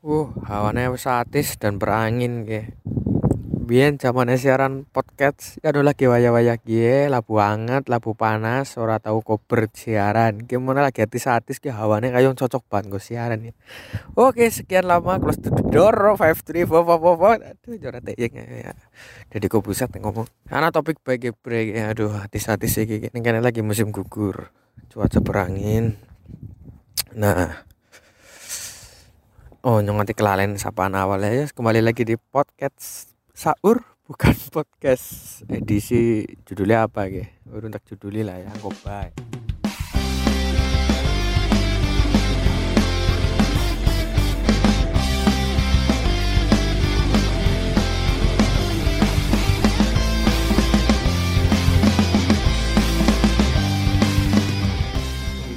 Uh, hawane wis atis dan berangin ke. Biyen zamane siaran podcast ya lagi waya-waya gie, labu hangat, labu panas, ora tahu kober siaran. Gimana lagi hati satis ke hawane kayak cocok banget gue siaran ya. Oke, sekian lama close to the door, five three four four four four. Aduh, jorot ya. Jadi gue pusat ngomong. Karena topik bagi break ya, aduh hati satis sih ini kan lagi musim gugur, cuaca berangin. Nah, Oh nyonganti kelalen sapaan awalnya. Ya kembali lagi di podcast Saur bukan podcast edisi judulnya apa ya Baru untuk judulnya lah ya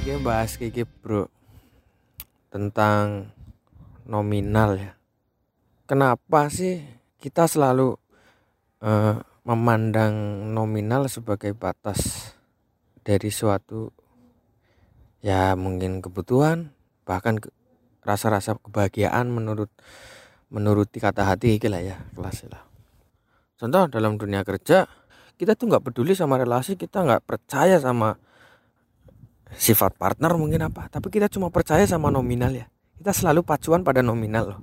Ini bahas kayak bro. Tentang nominal ya. Kenapa sih kita selalu uh, memandang nominal sebagai batas dari suatu ya mungkin kebutuhan bahkan rasa-rasa kebahagiaan menurut menuruti kata hati lah ya kelas lah. Contoh dalam dunia kerja kita tuh nggak peduli sama relasi kita nggak percaya sama sifat partner mungkin apa tapi kita cuma percaya sama nominal ya kita selalu pacuan pada nominal loh.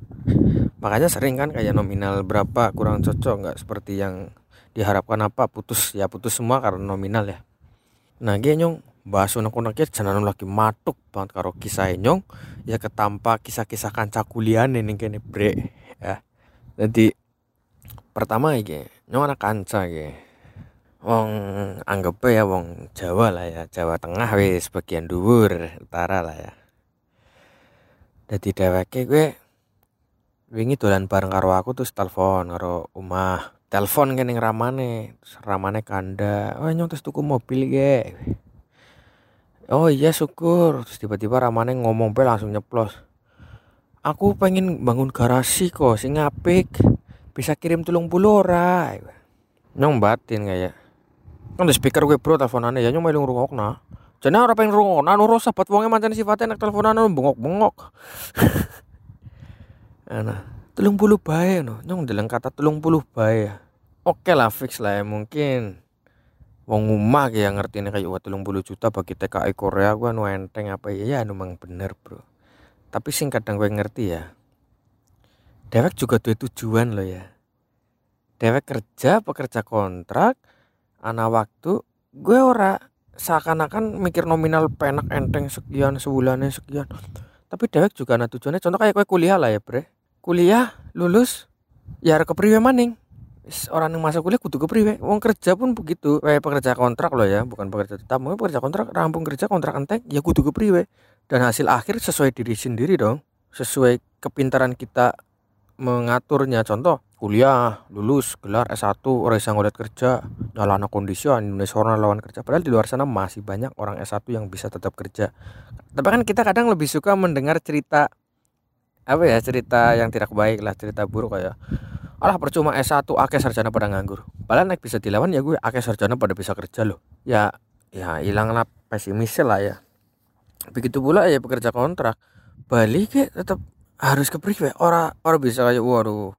Makanya sering kan kayak nominal berapa kurang cocok nggak seperti yang diharapkan apa putus ya putus semua karena nominal ya. Nah gue nyong bahas unek uneknya jangan lagi matuk banget karo kisah nyong. Ya ketampa kisah-kisah kanca kuliah nih kene bre. Ya. Jadi pertama ya nyong anak kanca ya wong anggap ya wong Jawa lah ya Jawa Tengah wis bagian dhuwur utara lah ya jadi dheweke gue wingi dolan bareng karo aku terus telepon karo omah. Telepon kene ramane ramane kanda oh nyong terus tuku mobil ge? Oh iya syukur. Terus tiba-tiba ramane ngomong pe langsung nyeplos aku pengen bangun garasi kok sing apik. Bisa kirim tulung puluh ora? Nyong batin kayak kan di speaker gue bro teleponannya ya nyong melu ngrungokna jadi orang pengen rungon, anu rosa buat wongnya mantan sifatnya nak teleponan anu bengok-bengok. nah, telung puluh bae no, nyong dalam kata telung puluh bae. Oke lah fix lah ya mungkin. Wong umah yang ngerti nih kayak wah telung puluh juta bagi TKI Korea gua anu enteng apa ya ya anu bener bro. Tapi sing kadang gue ngerti ya. Dewek juga tuh tujuan lo ya. Dewek kerja pekerja kontrak, anak waktu gue ora seakan-akan mikir nominal penak enteng sekian sebulannya sekian. Tapi dewek juga ada tujuannya contoh kayak kue kuliah lah ya bre. Kuliah lulus ya kepriwe maning. Orang yang masuk kuliah kudu kepriwe. Wong kerja pun begitu. Kayak pekerja kontrak loh ya bukan pekerja tetap. Mau pekerja kontrak rampung kerja kontrak enteng ya kudu kepriwe. Dan hasil akhir sesuai diri sendiri dong. Sesuai kepintaran kita mengaturnya. Contoh kuliah lulus gelar S1 orang bisa ngeliat kerja nyalana kondisi Indonesia orang lawan kerja. Padahal di luar sana masih banyak orang S1 yang bisa tetap kerja. Tapi kan kita kadang lebih suka mendengar cerita apa ya cerita yang tidak baik lah cerita buruk kayak alah percuma S1 akeh sarjana pada nganggur. Padahal naik bisa dilawan ya gue akeh sarjana pada bisa kerja loh. Ya ya hilanglah pesimis lah ya. Begitu pula ya pekerja kontrak. Balik ya tetap harus ke orang orang bisa kayak waduh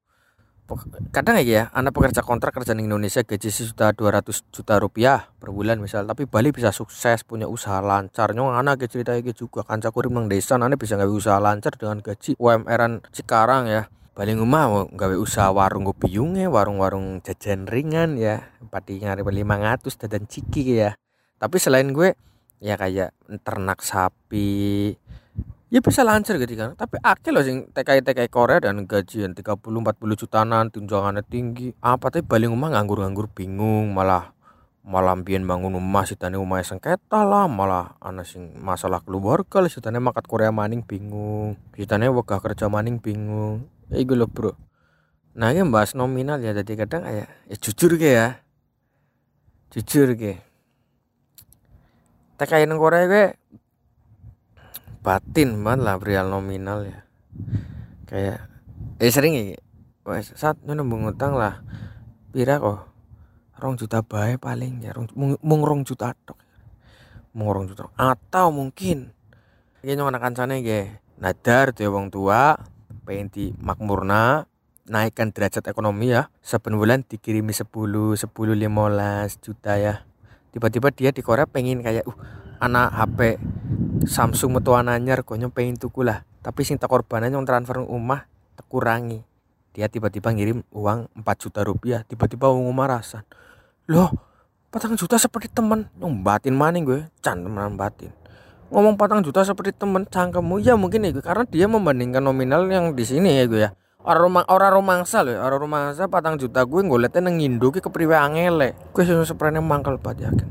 kadang ya anak pekerja kontrak kerja di Indonesia gaji sudah 200 juta rupiah per bulan misal tapi Bali bisa sukses punya usaha lancar. Nyong anak ke cerita gitu juga kanca kurim nang desa anak bisa nggak usaha lancar dengan gaji UMR-an sekarang ya. Bali ngumah gawe usaha warung kopi yunge warung-warung jajan ringan ya ngari lima ngatus dan ciki ya. Tapi selain gue ya kayak ternak sapi ya bisa lancar gitu kan. Tapi akeh loh sing TKI TKI Korea dan gajian 30 40 jutaan tunjangannya tinggi. Apa tapi paling rumah nganggur-nganggur bingung malah malah biyen bangun rumah tani rumah sengketa lah malah anak sing masalah keluarga lah tani makat Korea maning bingung tani wegah kerja maning bingung. Ya iku loh bro. Nah ini bahas nominal ya jadi kadang ya, ya jujur ke ya. Jujur ke TKI Korea gue batin banget lah real nominal ya. Kayak eh sering ya wes saat nembung utang lah pira kok? Rong juta bae paling ya rong mung rong juta tok. Mung rong juta atau mungkin kayaknya anak kancane ge nadar tuh wong tua pengen di makmurna naikkan derajat ekonomi ya saben bulan dikirimi 10 10 15 juta ya. Tiba-tiba dia di Korea pengen kayak uh anak HP Samsung metu anyar konyol pengen tuku lah. Tapi sing tak korbanan yang transfer rumah kurangi. Dia tiba-tiba ngirim uang 4 juta rupiah. Tiba-tiba uang rumah rasan. Loh patang juta seperti temen. Batin maning gue? Can temenan batin ngomong patang juta seperti temen cangkemmu. Ya mungkin ya karena dia membandingkan nominal yang di sini ya gue ya. Orang rumah orang romangsa loh orang romangsa patang juta gue ngeliatnya nang Indo ke kepriwe angele. Gue sih seprene mangkal banget yakin.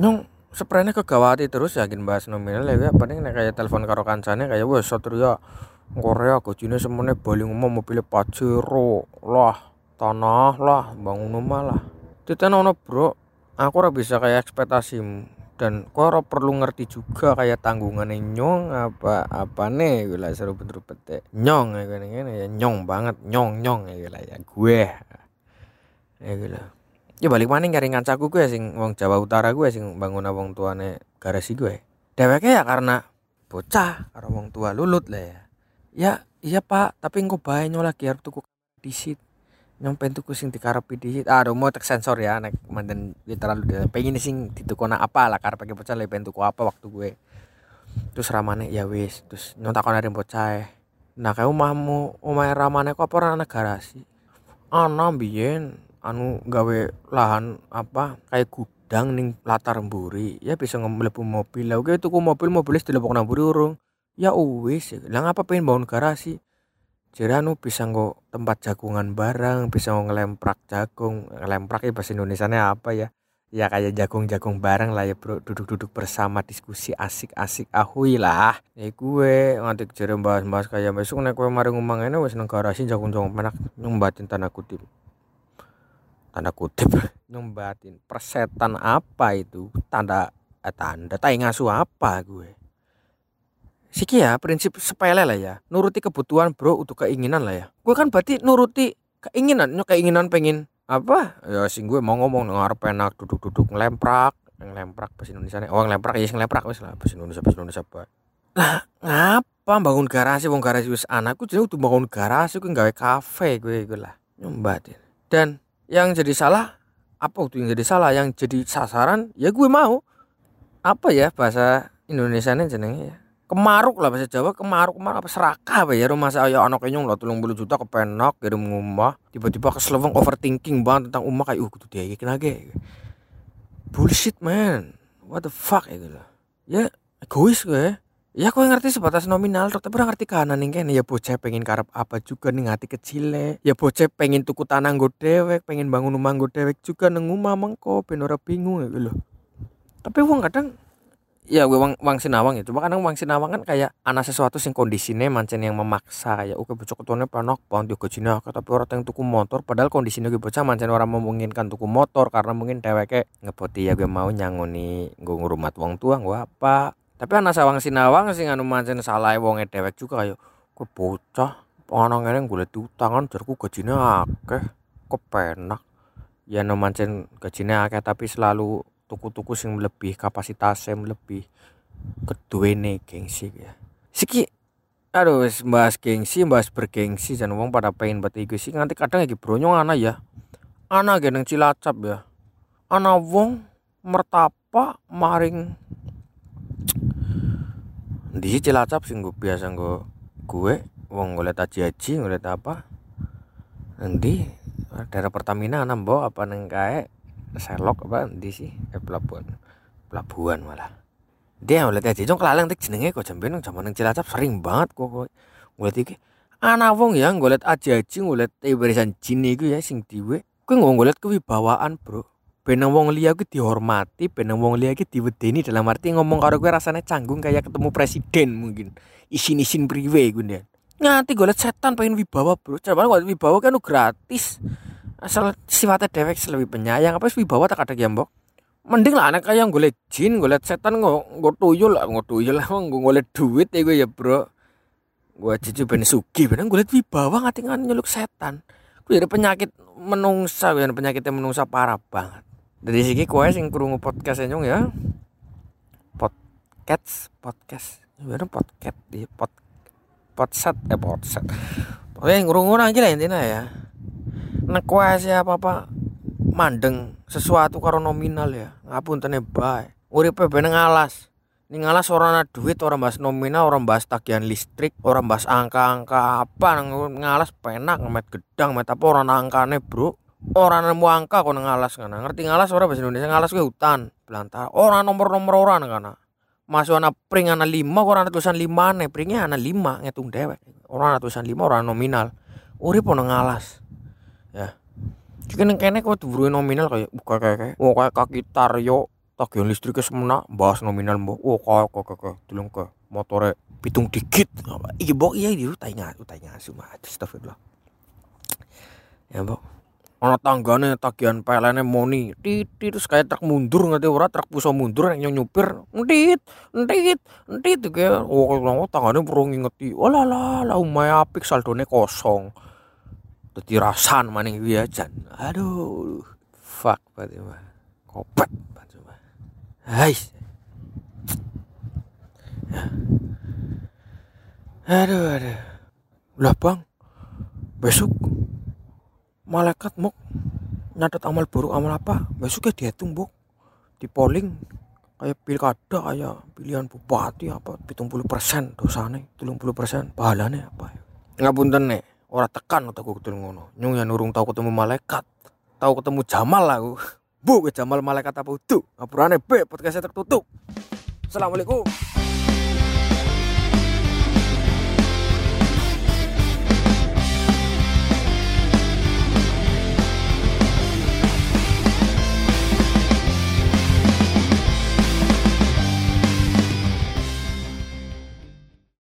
Nyong seprene kegawati terus yakin bahas nominal ya paling kayak telepon karo kancane kayak wes satria Korea gajine semene bali ngomong mobil Pajero. Lah tanah lah bangun rumah lah. Titenono bro aku ora bisa kayak ekspektasimu dan kau perlu ngerti juga kayak tanggungan nyong apa apa nih gue lah seru bener pete nyong ya gue ya nyong banget nyong nyong ya gue ya gue. Ya gue lah ya balik mana nyari ngancaku gue sing wong Jawa Utara gue sing bangun wong tuane garasi gue deweknya ya karena bocah karena wong tua lulut lah ya. Ya iya pak tapi engkau bayar lagi harus tuku disit. Nyampe tuku sing dikarepi di aduh mau tek sensor ya nek manten ya terlalu pengen sing ditukona apa lah karena pakai bocah lebih tuku apa waktu gue terus ramane ya wis terus nyontak dari bocah nah kayak umahmu umah ramane kok apa anak garasi? Ana biyen anu gawe lahan apa kayak gudang ning latar mburi. Ya bisa mlebu mobil. Lah oke tuku mobil mobil di nang mburi urung. Ya wis. Lah ngapa pengen bangun garasi? Jadi anu bisa nggak tempat jagungan barang bisa ngelemprak jagung. Ngelemprak ya bahasa Indonesia apa ya? Ya kayak jagung-jagung bareng lah ya bro. Duduk-duduk bersama diskusi asik-asik. Ahui lah. Ya gue ngantik jadi bahas-bahas kayak besok nek gue mari ngomong ini wes nang garasi jagung-jagung penak nyumbatin tanda kutip tanda kutip. Nyumbatin persetan apa itu? Tanda eh, tanda tai ngasuh apa gue? Siki ya prinsip sepele lah ya. Nuruti kebutuhan bro untuk keinginan lah ya. Gue kan berarti nuruti keinginan. Keinginan pengen apa? Ya sing gue mau ngomong dengar penak duduk-duduk ngelemprak. Ngelemprak bahasa Indonesia nih. Oh ngelemprak ya ngelemprak wes lah bahasa Indonesia bahasa Indonesia apa lah ngapa bangun garasi bangun garasi wis anakku jadi udah bangun garasi gue gawe kafe gue gue lah. Nyumbatin dan yang jadi salah apa tuh yang jadi salah? Yang jadi sasaran ya gue mau. Apa ya bahasa Indonesia nih jenenge ya? Kemaruk lah bahasa Jawa kemaruk kemaruk apa serakah apa ya? Rumah saya anak nyong lah tulung bulu juta kepenak kirim rumah tiba-tiba keseleweng overthinking banget tentang umah kayak uh kudu dia kena ge bullshit man. What the fuck itu lah ya egois gue ya aku ngerti sebatas nominal tapi orang ngerti kanan nih kan ya bocah pengen karep apa juga nih hati kecil ya bocah pengen tuku tanah gue dewek pengen bangun rumah gue dewek juga neng rumah mangko ben bingung ya loh tapi uang kadang ya gue wang, wang sinawang itu kadang wang sinawang kan kayak anak sesuatu sing kondisinya mancen yang memaksa. Kayak oke bocah ketuanya panok bang dia gajine tapi orang yang tuku motor. Padahal kondisinya gue bocah mancen orang memungkinkan tuku motor karena mungkin deweke ngepoti ya gue mau nyangoni gue ngurumat wong tua gue apa tapi anak sawang sinawang sing anu mancen salah wonge dewek juga kayak gue bocah? Ini gue lihat utangan jarku gajine akeh kepenak ya no mancen gajine akeh tapi selalu tuku-tuku sing lebih kapasitasnya lebih nih gengsi ya. Siki aduh bahas gengsi bahas bergengsi dan uang pada pengen buat sih nanti kadang lagi bronyong anak ya. Anak geneng cilacap ya. Anak wong mertapa maring di cilacap sih gue biasa gue gue wong gue liat aji aji gue liat apa. Nanti daerah Pertamina nambah apa neng kayak Sherlock apa? Di sih? Eh pelabuhan. Pelabuhan malah. Dia ngeliat aja jong kelalang tek jenenge kok jamben nang Cilacap sering banget kok kok. Ngeliat iki anak wong ya ngeliat aja ngeliat eh barisan jin iku ya sing diwe. Ngomong ngeliat kewibawaan bro benang wong liya gue dihormati benang wong liya gue diwedeni dalam arti ngomong karo gue rasanya canggung kayak ketemu presiden mungkin. Isin-isin priwe nganti gue liat setan pengen wibawa bro. Coba gue wibawa kan gratis. Asal sifatnya dewek lebih penyayang apa sih bawa tak ada gembok mending lah anak kayak gue jin gue setan gue gue tuyul gue tuyul lah gue duit ya gue ya bro. Gue cici ben sugi ben gue liat wibawa ngatingan nyeluk setan. Gue jadi penyakit menungsa gue penyakitnya menungsa parah banget dari sini gue sing kurungu podcast nyong ya. Podcast podcast. Gimana podcast di pod potset eh potset pokoknya ngurung aja lah intinya ya. Nekuas ya apa apa mandeng sesuatu karo nominal ya. Ngapun tene bae uripe ben ngalas. Ini ngalas orang ada duit orang bahas nominal orang bahas tagihan listrik orang bahas angka-angka apa. Ngalas penak ngemet gedang met apa orang angkane bro orang nemu angka kok ngalas kan ngerti ngalas orang bahasa Indonesia ngalas ke hutan belantara orang nomor-nomor orang kan masuk anak pring anak lima orang tulisan lima nih pringnya anak lima ngitung dewek orang tulisan lima orang nominal urip ono ngalas ya jika neng kene tuh nominal kayak buka kayak kayak oh kayak kaki taryo tagihan listriknya semena bahas nominal mbok oh kayak kayak kayak tulung ke motore pitung dikit iya mbok iya di tanya tanya semua astagfirullah ya mbok ana tanggane tagihan PLN moni titit terus kayak truk mundur ngerti ora? Truk puso mundur yang nyupir entit entit entit kayak oh kalau tanggane perlu ngingeti. Wala lah lah umay apik saldone kosong. Dadi rasan maning kuwi ajan aduh fuck berarti mah kopet berarti mah hai aduh aduh. Lah bang besok malaikat muk. Nyatet amal buruk amal apa? Besoknya dihitung buk. Di polling kayak pilkada kayak pilihan bupati apa pitung puluh persen dosane tulung puluh persen pahalanya apa nggak punten nih orang tekan aku kudu ngono. Nyung yang nurung tahu ketemu malaikat tahu ketemu Jamal aku. Bu Jamal malaikat apa itu ngapurane be podcastnya tertutup. Assalamualaikum